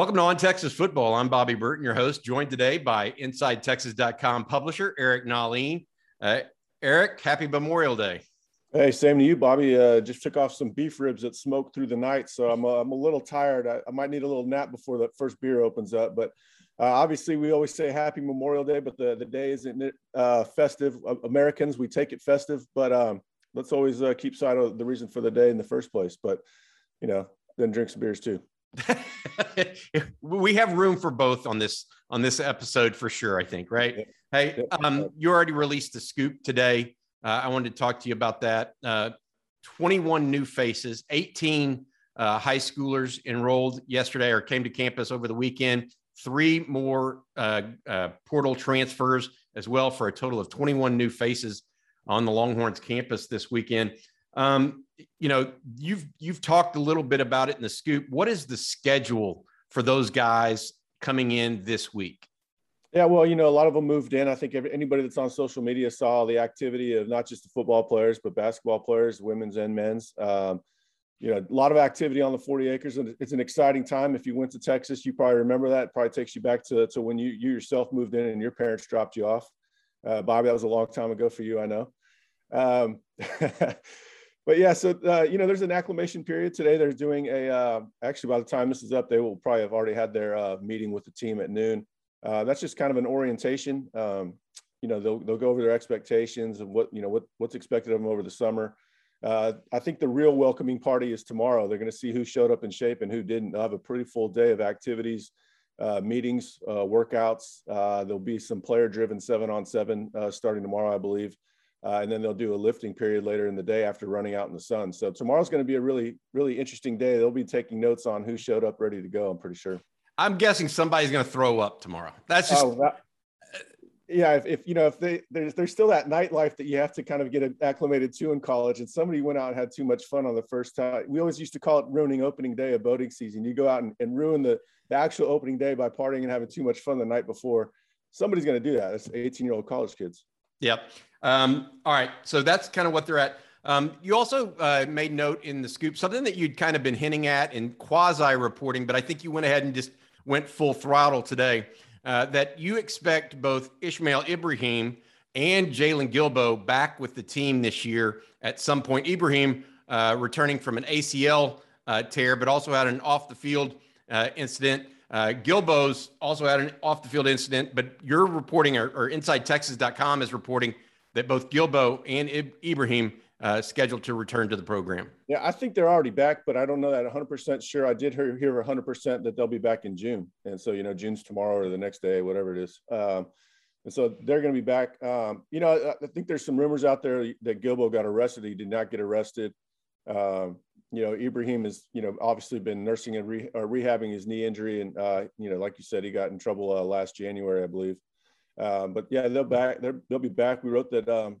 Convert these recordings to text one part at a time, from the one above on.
Welcome to On Texas Football. I'm Bobby Burton, your host, joined today by InsideTexas.com publisher Eric Nahlin. Uh, Eric, happy Memorial Day. Hey, same to you, Bobby. Uh, just took off some beef ribs that smoked through the night, so I'm, uh, I'm a little tired. I, I, might need a little nap before the first beer opens up. But uh, obviously, we always say Happy Memorial Day, but the, the day isn't uh, festive. Americans, we take it festive, but um, let's always uh, keep sight of the reason for the day in the first place. But you know, then drink some beers too. we have room for both on this on this episode for sure. I think, right? Hey, um, you already released the scoop today. Uh, I wanted to talk to you about that. Uh, 21 new faces, 18 uh, high schoolers enrolled yesterday or came to campus over the weekend. Three more uh, uh, portal transfers as well for a total of 21 new faces on the Longhorns campus this weekend. Um, you know, you've you've talked a little bit about it in the scoop. What is the schedule for those guys coming in this week? Yeah, well, you know, a lot of them moved in. I think anybody that's on social media saw the activity of not just the football players, but basketball players, women's and men's. Um, you know, a lot of activity on the 40 acres, and it's an exciting time. If you went to Texas, you probably remember that. It probably takes you back to, to when you you yourself moved in and your parents dropped you off. Uh, Bobby, that was a long time ago for you, I know. Um, but yeah, so uh, you know, there's an acclimation period today. They're doing a uh, actually by the time this is up, they will probably have already had their uh, meeting with the team at noon. Uh, that's just kind of an orientation. Um, you know, they'll they'll go over their expectations and what you know what what's expected of them over the summer. Uh, I think the real welcoming party is tomorrow. They're going to see who showed up in shape and who didn't. They'll have a pretty full day of activities, uh, meetings, workouts. there'll be some player-driven seven-on-seven starting tomorrow, I believe. Uh, and then they'll do a lifting period later in the day after running out in the sun. So tomorrow's going to be a really, really interesting day. They'll be taking notes on who showed up ready to go. I'm pretty sure. I'm guessing somebody's going to throw up tomorrow. That's just. Oh, that, yeah, if, if, you know if they there's there's still that nightlife that you have to kind of get acclimated to in college, and somebody went out and had too much fun on the first time. We always used to call it ruining opening day of boating season. You go out and, and ruin the, the actual opening day by partying and having too much fun the night before. Somebody's going to do that. It's 18 year old college kids. Yep. Um, all right. So that's kind of what they're at. Um, you also uh, made note in the scoop something that you'd kind of been hinting at in quasi reporting, but I think you went ahead and just went full throttle today. Uh, that you expect both Ishmael Ibraheem and Jaylon Guilbeau back with the team this year at some point. Ibraheem uh, returning from an ACL uh, tear, but also had an off the field uh, incident. Uh, Guilbeau's also had an off the field incident, but you're reporting, or, or InsideTexas.com is reporting that both Guilbeau and Ibraheem uh, scheduled to return to the program. Yeah, I think they're already back, but I don't know that 100% sure. I did hear, hear 100% that they'll be back in June. And so, you know, June's tomorrow or the next day, whatever it is. Um, and so they're going to be back. Um, you know, I think there's some rumors out there that Guilbeau got arrested. He did not get arrested. Um, you know, Ibraheem has, you know, obviously been nursing and re- uh, rehabbing his knee injury. And, uh, you know, like you said, he got in trouble uh, last January, I believe. Um, but yeah, they'll back. They'll be back. We wrote that um,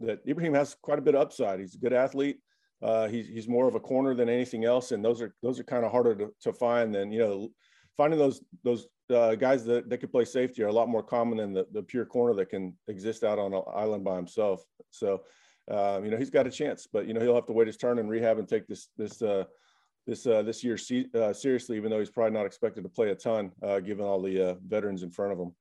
that Ibraheem has quite a bit of upside. He's a good athlete. Uh, he's he's more of a corner than anything else, and those are those are kind of harder to, to find than you know finding those those uh, guys that, that could play safety are a lot more common than the, the pure corner that can exist out on an island by himself. So um, you know, he's got a chance, but you know, he'll have to wait his turn and rehab and take this this uh, this uh, this year uh, seriously, even though he's probably not expected to play a ton, uh, given all the uh, veterans in front of him.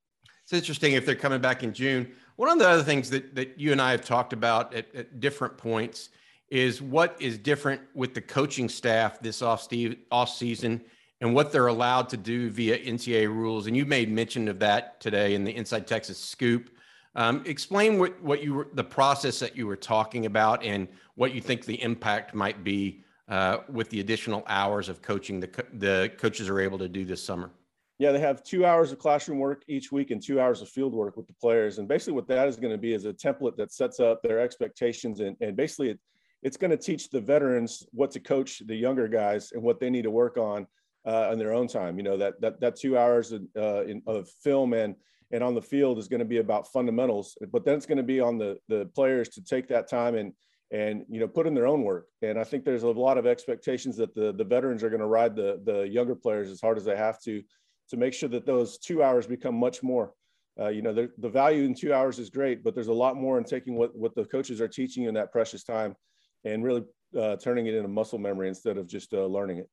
It's interesting if they're coming back in June. One of the other things that that you and I have talked about at, at different points is what is different with the coaching staff this off Steve, off season and what they're allowed to do via NCAA rules. And you made mention of that today in the Inside Texas Scoop. Um, explain what, what you were, the process that you were talking about and what you think the impact might be uh, with the additional hours of coaching the, co- the coaches are able to do this summer. Yeah, they have two hours of classroom work each week and two hours of field work with the players. And basically, what that is going to be is a template that sets up their expectations. And, and basically, it, it's going to teach the veterans what to coach the younger guys and what they need to work on uh, in their own time. You know, that, that, that two hours of, uh, in, of film and, and on the field is going to be about fundamentals, but then it's going to be on the, the players to take that time and, and you know put in their own work and i think there's a lot of expectations that the the veterans are going to ride the the younger players as hard as they have to to make sure that those two hours become much more. Uh, you know, the, the value in two hours is great, but there's a lot more in taking what, what the coaches are teaching you in that precious time and really uh, turning it into muscle memory instead of just uh, learning it.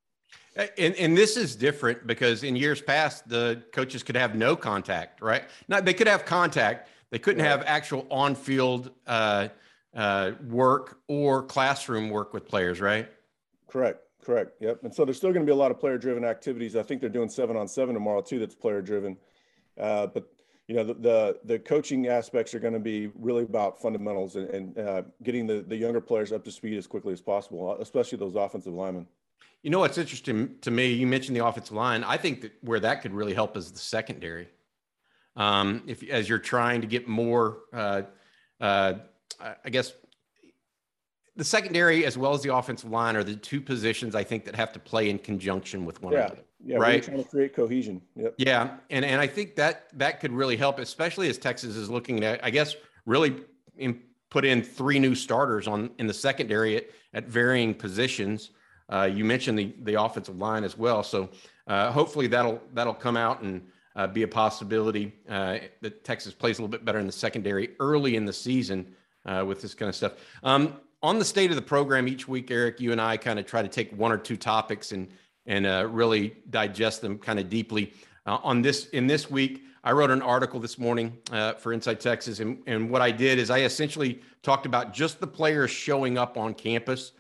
And, and this is different because in years past, the coaches could have no contact, right? Not they could have contact, they couldn't have actual on-field uh, uh, work or classroom work with players, right? Correct. Correct. Yep. And so there's still going to be a lot of player driven activities. I think they're doing seven on seven tomorrow too. That's player driven. Uh, but you know, the, the, the coaching aspects are going to be really about fundamentals and, and uh, getting the, the younger players up to speed as quickly as possible, especially those offensive linemen. You know, what's interesting to me, you mentioned the offensive line. I think that where that could really help is the secondary. Um, if, as you're trying to get more, uh, uh I guess, the secondary as well as the offensive line are the two positions I think that have to play in conjunction with one yeah. another. Yeah, right. Trying to create cohesion. Yep. Yeah, and and I think that that could really help, especially as Texas is looking at, I guess, really in, put in three new starters on in the secondary at, at varying positions. Uh, you mentioned the the offensive line as well, so uh, hopefully that'll that'll come out and uh, be a possibility uh, that Texas plays a little bit better in the secondary early in the season uh, with this kind of stuff. Um, on the state of the program each week, Eric, you and I kind of try to take one or two topics and and uh, really digest them kind of deeply. On this in this week, I wrote an article this morning for Inside Texas, and and what I did is I essentially talked about just the players showing up on campus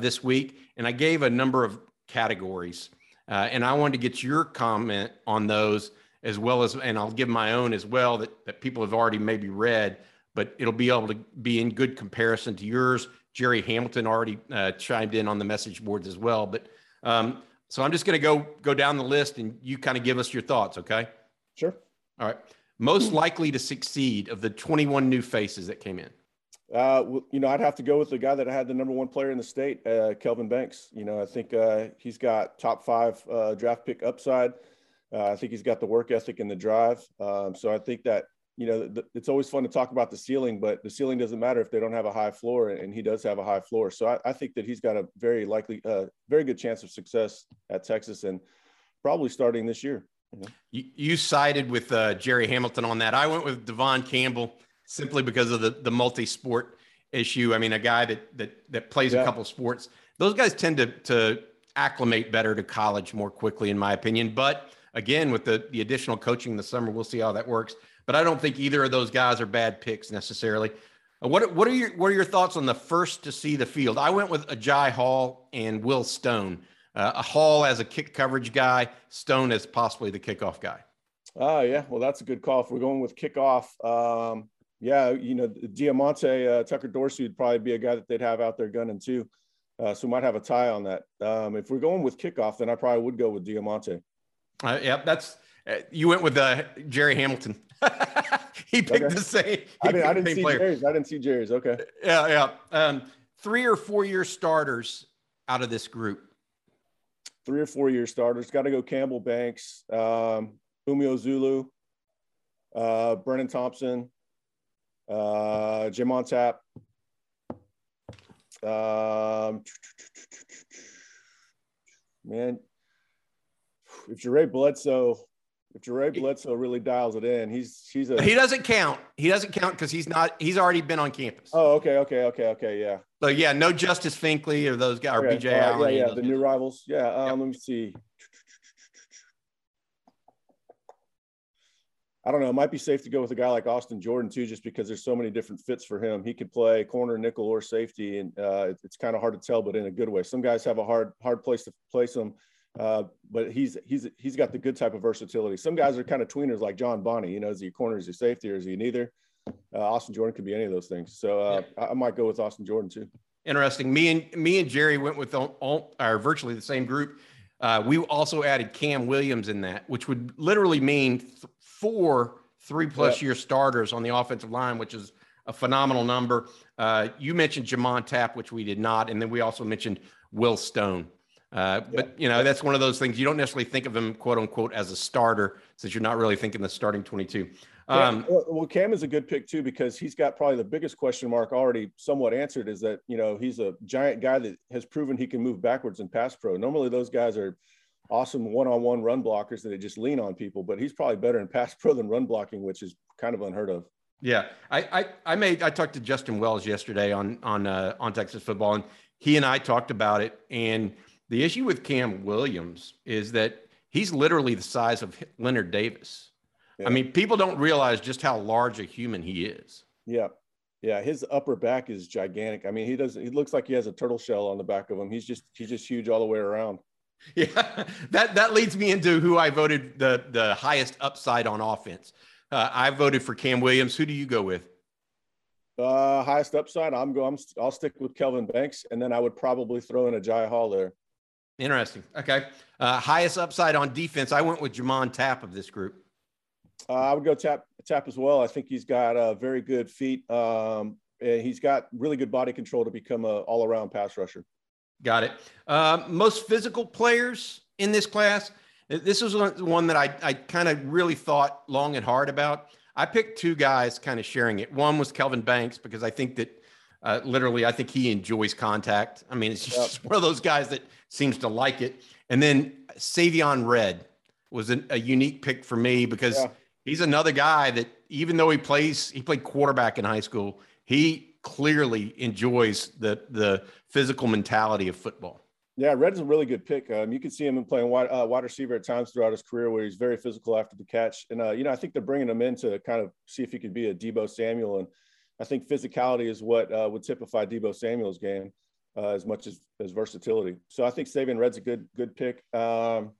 this week, and I gave a number of categories, uh, and I wanted to get your comment on those as well as, and I'll give my own as well that that people have already maybe read but it'll be able to be in good comparison to yours. Jerry Hamilton already uh, chimed in on the message boards as well. But um, so I'm just going to go go down the list, and you kind of give us your thoughts, okay? Sure. All right. Most likely to succeed of the 21 new faces that came in. Uh, you know, I'd have to go with the guy that I had the number one player in the state, uh, Kelvin Banks. You know, I think uh, he's got top five uh, draft pick upside. Uh, I think he's got the work ethic and the drive. Um, so I think that you know, the, it's always fun to talk about the ceiling, but the ceiling doesn't matter if they don't have a high floor, and he does have a high floor. So I, I think that he's got a very likely, uh, very good chance of success at Texas, and probably starting this year. You, you sided with Jerry Hamilton on that. I went with Devon Campbell simply because of the the multi-sport issue. I mean, a guy that that that plays yeah. a couple sports. Those guys tend to to acclimate better to college more quickly, in my opinion. But again, with the the additional coaching in the summer, we'll see how that works but I don't think either of those guys are bad picks necessarily. Uh, what what are your what are your thoughts on the first to see the field? I went with Agiye Hall and Will Stone. Uh, a Hall as a kick coverage guy, Stone as possibly the kickoff guy. Oh yeah, well that's a good call. If we're going with kickoff, um, yeah, you know Diamante uh, Tucker Dorsey would probably be a guy that they'd have out there gunning too. Uh, so we might have a tie on that. Um, if we're going with kickoff, then I probably would go with Diamante. Uh, yeah, that's uh, you went with uh, Jerry Hamilton. he picked okay. the same. I, mean, I didn't see player. Jerry's. I didn't see Jerry's. Okay. Yeah, yeah. Um, three or four year starters out of this group. Three or four year starters. Got to go Campbell Banks, um, Umeozulu, uh, Brenen Thompson, uh, J'Mond Tapp. Um, man, if Jure Bledsoe if Jure Bledsoe really dials it in, he's he's a he doesn't count. He doesn't count because he's not he's already been on campus. Oh, okay, okay, okay, okay, yeah. So yeah, no Justice Finkley or those guys okay. or BJ uh, Allen. Yeah, yeah, the new rivals. Yeah, um, yep. let me see. I don't know. It might be safe to go with a guy like Austin Jordan too, just because there's so many different fits for him. He could play corner, nickel, or safety, and uh, it's, kind of hard to tell, but in a good way. Some guys have a hard hard place to place them. Uh, but he's he's he's got the good type of versatility. Some guys are kind of tweeners like John Bonney. You know, is he a corner, is he safety, or is he neither? Uh, Austin Jordan could be any of those things. So uh, yeah. I, might go with Austin Jordan too. Interesting. Me and me and Jerry went with all, all, our virtually the same group. uh, we also added Cam Williams in that, which would literally mean th- four three plus year starters on the offensive line, which is a phenomenal number. Uh, you mentioned J'Mond Tapp, which we did not, and then we also mentioned Will Stone. Uh, but you know that's one of those things you don't necessarily think of him quote unquote as a starter since you're not really thinking the starting 22 um, yeah, well, Cam is a good pick too because he's got probably the biggest question mark already somewhat answered. Is that you know he's a giant guy that has proven he can move backwards in pass pro. Normally those guys are awesome one-on-one run blockers that they just lean on people, but he's probably better in pass pro than run blocking, which is kind of unheard of. Yeah, I I, I made I talked to Justin Wells yesterday on on uh, on Texas football, and he and I talked about it. And the issue with Cam Williams is that he's literally the size of Leonard Davis. Yeah. I mean, people don't realize just how large a human he is. Yeah. Yeah, his upper back is gigantic. I mean, he does. He looks like he has a turtle shell on the back of him. He's just he's just huge all the way around. Yeah, that that leads me into who I voted the the highest upside on offense. Uh, I voted for Cam Williams. Who do you go with? Uh, highest upside. I'm going. I'll stick with Kelvin Banks, and then I would probably throw in Agiye Hall there. Interesting. Okay. Uh, highest upside on defense. I went with J'Mond Tapp of this group. Uh, I would go Tap Tapp as well. I think he's got uh, very good feet. Um, and he's got really good body control to become a all around pass rusher. Got it. Uh, most physical players in this class. This was one that I, I kind of really thought long and hard about. I picked two guys kind of sharing it. One was Kelvin Banks because I think that uh, literally, I think he enjoys contact. I mean, it's just yep. one of those guys that seems to like it. And then Savion Red was an, a unique pick for me because yeah he's another guy that even though he plays, he played quarterback in high school. He clearly enjoys the the physical mentality of football. Yeah, Red's a really good pick. Um, you can see him playing wide, uh, wide receiver at times throughout his career, where he's very physical after the catch. And uh, you know, I think they're bringing him in to kind of see if he could be a Deebo Samuel. And I think physicality is what uh, would typify Deebo Samuel's game uh, as much as, as versatility. So I think Savion Red's a good good pick. Um,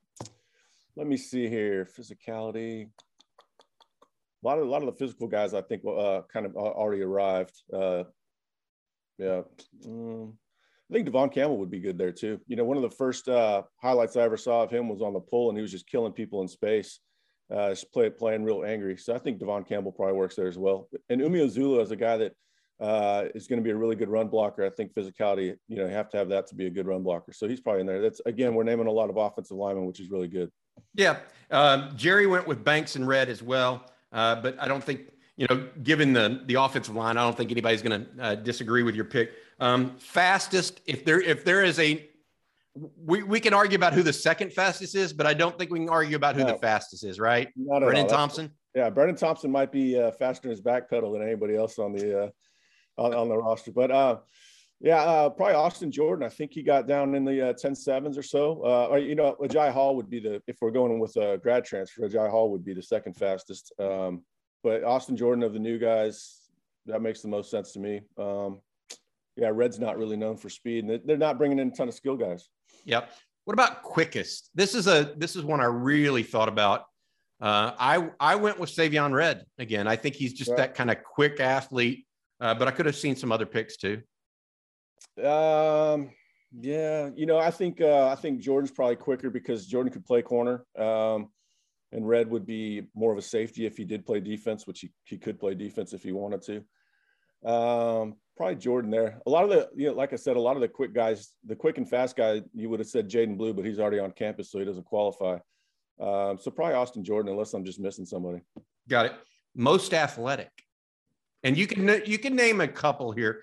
let me see here, physicality a lot of a lot of the physical guys I think uh, kind of already arrived. Uh, yeah, um, I think Devon Campbell would be good there too. You know, one of the first uh, highlights I ever saw of him was on the pull, and he was just killing people in space, uh, just play, playing real angry. So I think Devon Campbell probably works there as well. And Umeozulu is a guy that uh, is going to be a really good run blocker. I think physicality, you know, you have to have that to be a good run blocker. So he's probably in there. That's again, we're naming a lot of offensive linemen, which is really good. Yeah, um, Jerry went with Banks and Red as well. Uh, but I don't think, you know, given the the offensive line, I don't think anybody's going to uh, disagree with your pick. Um, fastest, if there if there is a, we, we can argue about who the second fastest is, but I don't think we can argue about who no, the fastest is, right? Brenen Thompson. Yeah, Brenen Thompson might be uh, faster in his back pedal than anybody else on the uh, on, on the roster, but. Uh, yeah, uh, probably Austin Jordan. I think he got down in the uh, 10 sevens or so. Uh, or, you know, Agiye Hall would be the, if we're going with a grad transfer, Agiye Hall would be the second fastest. Um, but Austin Jordan of the new guys, that makes the most sense to me. Um, yeah, Red's not really known for speed, and they're not bringing in a ton of skill guys. Yep. What about quickest? This is a this is one I really thought about. Uh, I I went with Savion Red again. I think he's just that kind of quick athlete, uh, but I could have seen some other picks too. Um, yeah, you know, I think uh, I think Jordan's probably quicker because Jordan could play corner, um, and Red would be more of a safety if he did play defense, which he, he could play defense if he wanted to. Um, probably Jordan there. A lot of the, you know, like I said, a lot of the quick guys, the quick and fast guy, you would have said Jaydon Blue, but he's already on campus, so he doesn't qualify. Um, so probably Austin Jordan, unless I'm just missing somebody. Got it. Most athletic and you can you can name a couple here.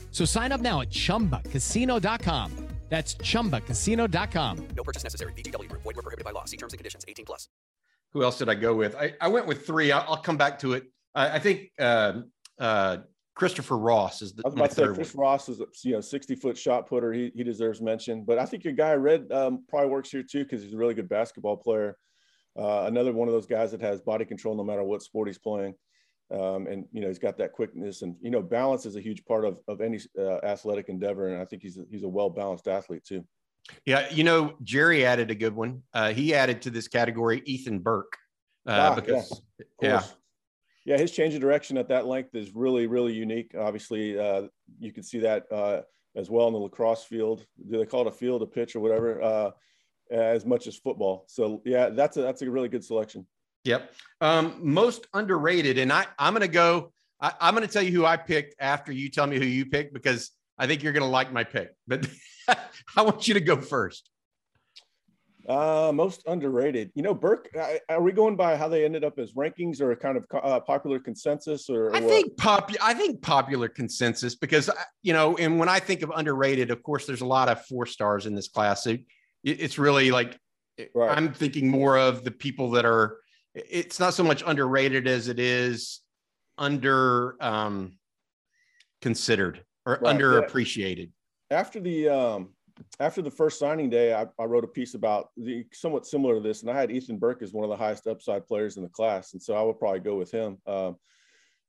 So sign up now at chumbacasino.com. That's ChumbaCasino.com. No purchase necessary. VGW. Void were prohibited by law. See terms and conditions. 18 plus. Who else did I go with? I, I went with three. I'll, I'll come back to it. I, I think uh, uh, Christopher Ross is the I was about to say Chris Ross is a you know 60 foot shot putter. He, he deserves mention. But I think your guy Red um, probably works here too because he's a really good basketball player. Uh, another one of those guys that has body control no matter what sport he's playing. Um, and you know he's got that quickness and you know balance is a huge part of, of any uh, athletic endeavor and I think he's a, he's a well balanced athlete too. Yeah, you know Jerry added a good one. Uh, he added to this category Ethan Burke uh, ah, because yeah, yeah, yeah, his change of direction at that length is really really unique. Obviously, uh, you can see that uh, as well in the lacrosse field. Do they call it a field, a pitch, or whatever? Uh, as much as football. So yeah, that's a that's a really good selection. Yep. Um, most underrated, and I I'm gonna go. I, I'm gonna tell you who I picked after you tell me who you picked because I think you're gonna like my pick. But I want you to go first. Uh, most underrated. You know, Burke. Are we going by how they ended up as rankings or a kind of uh, popular consensus? Or, I think pop. I think popular consensus because uh, you know, and when I think of underrated, of course, there's a lot of four stars in this class. So it's really like right. I'm thinking more of the people that are it's not so much underrated as it is under um, considered or right. underappreciated. After the um, after the first signing day, I, I, wrote a piece about the somewhat similar to this, and I had Ethan Burke as one of the highest upside players in the class, and so I would probably go with him. Um,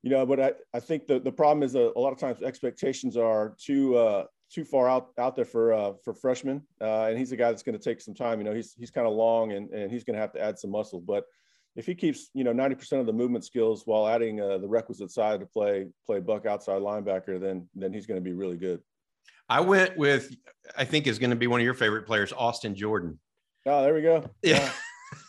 you know, but I, I think the, the problem is a, a lot of times expectations are too uh, too far out out there for uh, for freshmen, uh, and he's a guy that's going to take some time. You know, he's he's kind of long, and and he's going to have to add some muscle, but if he keeps you know 90% of the movement skills while adding uh, the requisite side to play play buck outside linebacker then then he's going to be really good. I went with i think is going to be one of your favorite players austin jordan. Oh there we go. Yeah.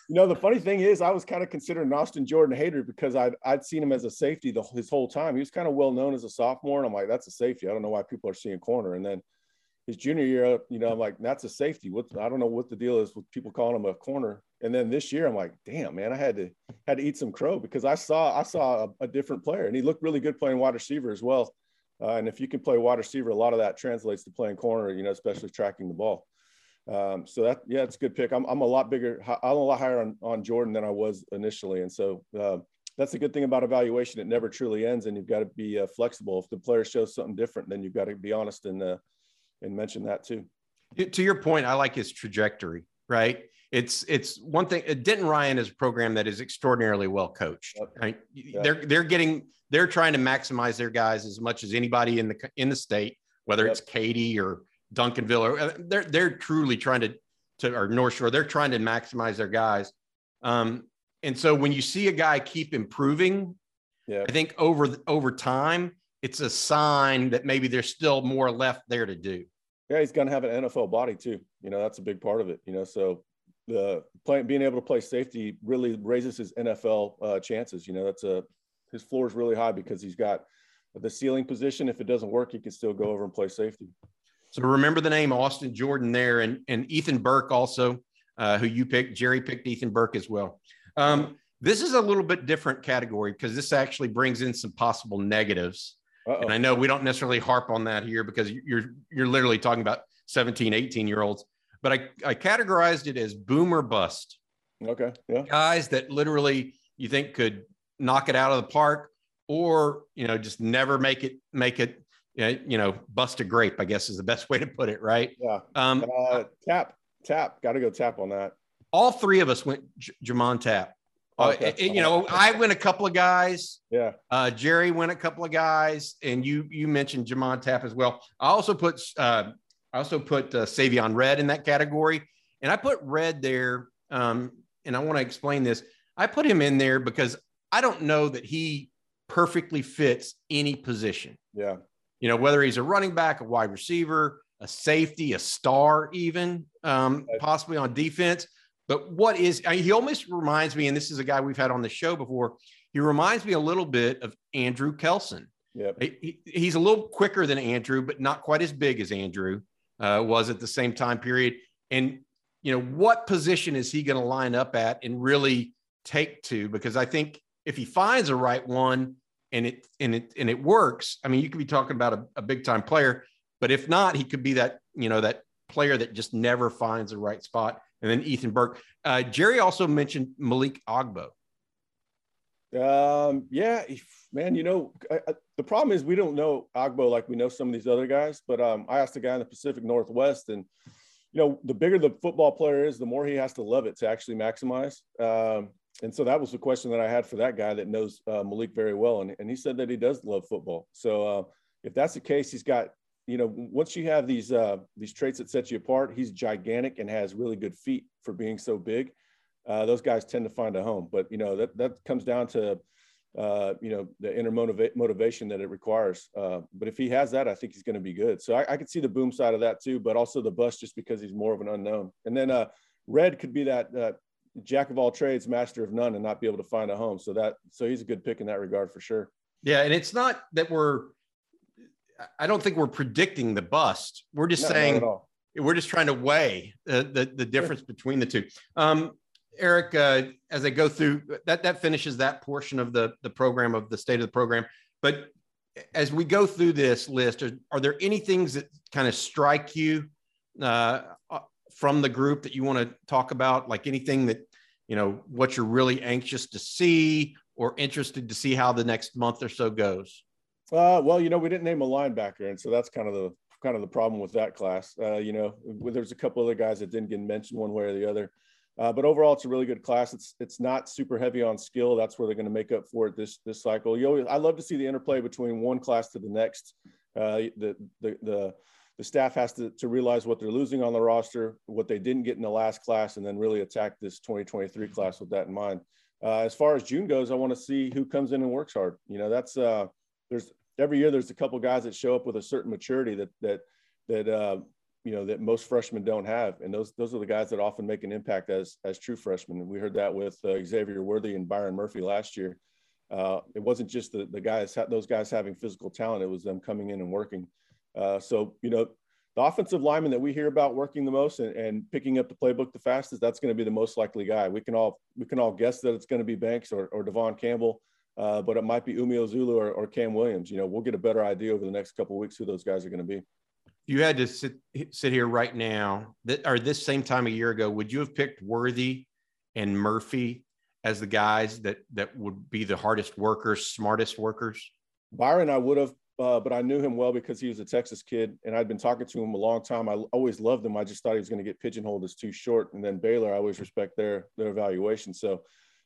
You know the funny thing is i was kind of considering austin jordan hater because i'd, I'd seen him as a safety the, his whole time. He was kind of well known as a sophomore and i'm like that's a safety. I don't know why people are seeing corner. And then his junior year, you know, I'm like, that's a safety. What I don't know what the deal is with people calling him a corner. And then this year, I'm like, damn, man, I had to had to eat some crow because I saw I saw a, a different player, and he looked really good playing wide receiver as well. Uh, and if you can play wide receiver, a lot of that translates to playing corner, you know, especially tracking the ball. Um, so that yeah, it's a good pick. I'm, I'm a lot bigger, I'm a lot higher on, on Jordan than I was initially, and so uh, that's a good thing about evaluation. It never truly ends, and you've got to be uh, flexible. If the player shows something different, then you've got to be honest and uh, and mention that too. To your point, I like his trajectory, right? It's it's one thing. Uh, Denton Ryan is a program that is extraordinarily well coached. Yep. Right? Yep. They're they're getting they're trying to maximize their guys as much as anybody in the in the state, whether yep. it's Katy or Duncanville, or uh, they're they're truly trying to to or North Shore. They're trying to maximize their guys. Um, and so when you see a guy keep improving, yeah. I think over over time, it's a sign that maybe there's still more left there to do. Yeah, he's going to have an NFL body too. You know, that's a big part of it. You know, so the playing, being able to play safety really raises his NFL uh, chances. You know, that's a his floor is really high because he's got the ceiling position. If it doesn't work, he can still go over and play safety. So remember the name Austin Jordan there, and and Ethan Burke also, uh, who you picked. Jerry picked Ethan Burke as well. Um, this is a little bit different category because this actually brings in some possible negatives. Uh-oh. And I know we don't necessarily harp on that here because you're you're literally talking about 17, 18 year olds, but I, I categorized it as boomer bust. Okay. Yeah. Guys that literally you think could knock it out of the park or, you know, just never make it, make it, you know, bust a grape, I guess is the best way to put it. Right. Yeah. Um, uh, tap, tap, got to go tap on that. All three of us went J- tap. Tapp. Uh, okay. you know, I went a couple of guys. Yeah. Uh, Jerry went a couple of guys, and you you mentioned J'Mond Tapp as well. I also put uh, I also put uh, Savion Red in that category, and I put Red there. Um, and I want to explain this. I put him in there because I don't know that he perfectly fits any position. Yeah. You know, whether he's a running back, a wide receiver, a safety, a star, even um, possibly on defense. But what is I mean, he almost reminds me, and this is a guy we've had on the show before. He reminds me a little bit of Andrew Kelson. Yeah, he, he's a little quicker than Andrew, but not quite as big as Andrew uh, was at the same time period. And you know, what position is he going to line up at and really take to? Because I think if he finds a right one and it and it and it works, I mean, you could be talking about a, a big time player. But if not, he could be that you know that player that just never finds the right spot and then Ethan Burke. Uh, Jerry also mentioned Malik Agbo. Um, yeah, man. You know, I, I, the problem is we don't know Agbo like we know some of these other guys. But um, I asked a guy in the Pacific Northwest, and you know, the bigger the football player is, the more he has to love it to actually maximize. Um, and so that was the question that I had for that guy that knows uh, Malik very well, and, and he said that he does love football. So uh, if that's the case, he's got you know once you have these uh, these traits that set you apart, he's gigantic and has really good feet for being so big. Uh, those guys tend to find a home, but you know that that comes down to uh, you know the inner motiva- motivation that it requires. Uh, but if he has that, I think he's going to be good. So I, I could see the boom side of that too, but also the bust just because he's more of an unknown. And then uh, Red could be that uh, jack of all trades, master of none, and not be able to find a home. So that so he's a good pick in that regard for sure. Yeah, and it's not that we're. I don't think we're predicting the bust. We're just no, saying we're just trying to weigh the the, the difference between the two. Um, Eric, uh, as I go through that, that finishes that portion of the the program of the state of the program. But as we go through this list, are, are there any things that kind of strike you uh, from the group that you want to talk about? Like anything that, you know, what you're really anxious to see or interested to see how the next month or so goes? Uh, well, you know, we didn't name a linebacker, and so that's kind of the kind of the problem with that class. Uh, you know, there's a couple other guys that didn't get mentioned one way or the other. Uh, but overall, it's a really good class. It's it's not super heavy on skill. That's where they're going to make up for it this this cycle. You always, I love to see the interplay between one class to the next. Uh, the, the the the staff has to, to realize what they're losing on the roster, what they didn't get in the last class, and then really attack this 2023 class with that in mind. Uh, as far as June goes, I want to see who comes in and works hard. You know, that's uh, there's every year there's a couple guys that show up with a certain maturity that that that uh, you know that most freshmen don't have, and those those are the guys that often make an impact as as true freshmen. And we heard that with uh, Xavier Worthy and Byron Murphy last year. Uh, it wasn't just the the guys those guys having physical talent; it was them coming in and working. Uh, so, you know, the offensive lineman that we hear about working the most and, and picking up the playbook the fastest, that's going to be the most likely guy. We can all we can all guess that it's going to be Banks or, or Devon Campbell, uh, but it might be Umeozulu or, or Cam Williams. You know, we'll get a better idea over the next couple weeks who those guys are going to be. You had to sit sit here right now, that or this same time a year ago. Would you have picked Worthy and Murphy as the guys that that would be the hardest workers, smartest workers? Byron, I would have, uh, but I knew him well because he was a Texas kid, and I'd been talking to him a long time. I always loved him. I just thought he was going to get pigeonholed as too short. And then Baylor, I always respect their their evaluation. So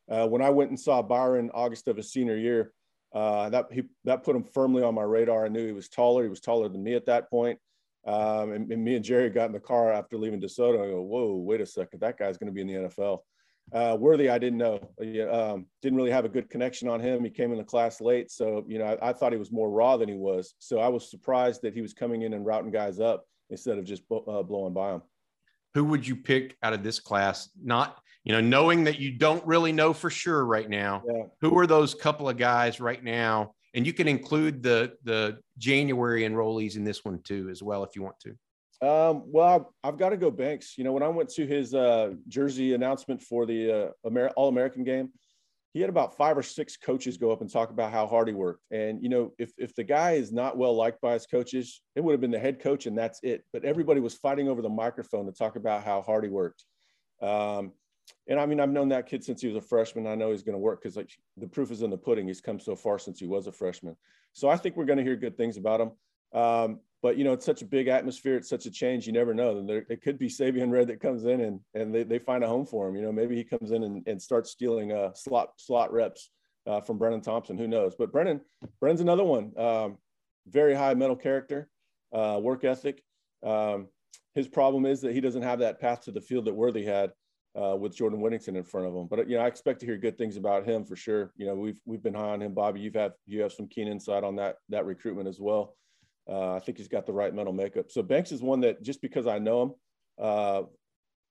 uh, when I went and saw Byron August of his senior year, uh, that he that put him firmly on my radar. I knew he was taller. He was taller than me at that point. Um, and, and, me and Jerry got in the car after leaving DeSoto. I go, whoa, wait a second, that guy's going to be in the NFL. Uh, Worthy, I didn't know. Um, didn't really have a good connection on him. He came in the class late, so you know I, I, thought he was more raw than he was. So I was surprised that he was coming in and routing guys up instead of just uh, blowing by them. Who would you pick out of this class? Not you know knowing that you don't really know for sure right now. Yeah. Who are those couple of guys right now? And you can include the the January enrollees in this one too, as well, if you want to. Um, well, I've got to go Banks. You know, when I went to his uh, jersey announcement for the uh, Amer- All American game, he had about five or six coaches go up and talk about how hard he worked. And you know, if if the guy is not well liked by his coaches, it would have been the head coach and that's it. But everybody was fighting over the microphone to talk about how hard he worked. Um, and I mean, I've known that kid since he was a freshman. I know he's going to work because like the proof is in the pudding. He's come so far since he was a freshman. So I think we're going to hear good things about him. Um, but you know, it's such a big atmosphere. It's such a change. You never know. There, it could be Savion Red that comes in and and they, they find a home for him. You know, maybe he comes in and, and starts stealing uh, slot slot reps uh, from Brenen Thompson. Who knows? But Brenen, Brenen's another one. Um, very high mental character, uh, work ethic. Um, his problem is that he doesn't have that path to the field that Worthy had uh, with Jordan Whittington in front of him. But you know, I expect to hear good things about him for sure. You know, we've we've been high on him, Bobby. You've had you have some keen insight on that that recruitment as well. Uh, I think he's got the right mental makeup. So Banks is one that just because I know him, uh,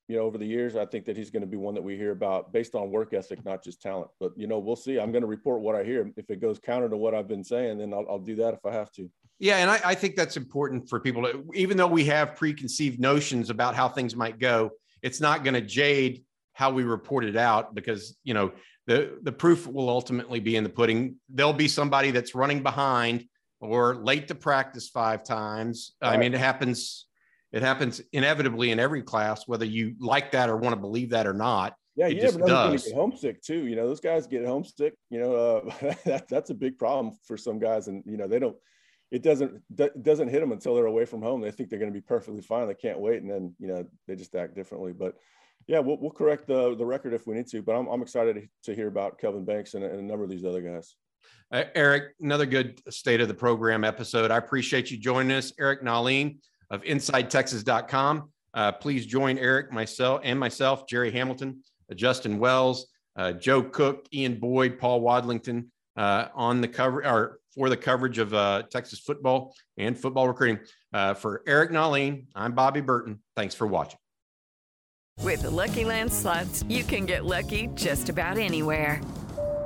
you know, over the years, I think that he's going to be one that we hear about based on work ethic, not just talent. But you know, we'll see. I'm going to report what I hear. If it goes counter to what I've been saying, then I'll, I'll do that if I have to. Yeah, and I, I think that's important for people to, even though we have preconceived notions about how things might go, it's not going to jade how we report it out because you know the the proof will ultimately be in the pudding. There'll be somebody that's running behind or late to practice five times. Right. I mean, it happens. It happens inevitably in every class, whether you like that or want to believe that or not. Yeah, it you just never know does. get homesick too. You know, those guys get homesick. You know, uh, that, that's a big problem for some guys, and you know they don't. It doesn't doesn't hit them until they're away from home. They think they're going to be perfectly fine. They can't wait, and then you know they just act differently. But yeah, we'll, we'll correct the the record if we need to. But I'm, I'm excited to hear about Kelvin Banks and, and a number of these other guys. Uh, Eric, another good state of the program episode. I appreciate you joining us, Eric Nahlin of InsideTexas.com. Uh, please join Eric, myself, and myself, Jerry Hamilton, uh, Justin Wells, uh, Joe Cook, Ian Boyd, Paul Wadlington uh, on the cover or for the coverage of uh, Texas football and football recruiting. Uh, for Eric Nahlin, I'm Bobby Burton. Thanks for watching. With the Lucky Land slots, you can get lucky just about anywhere.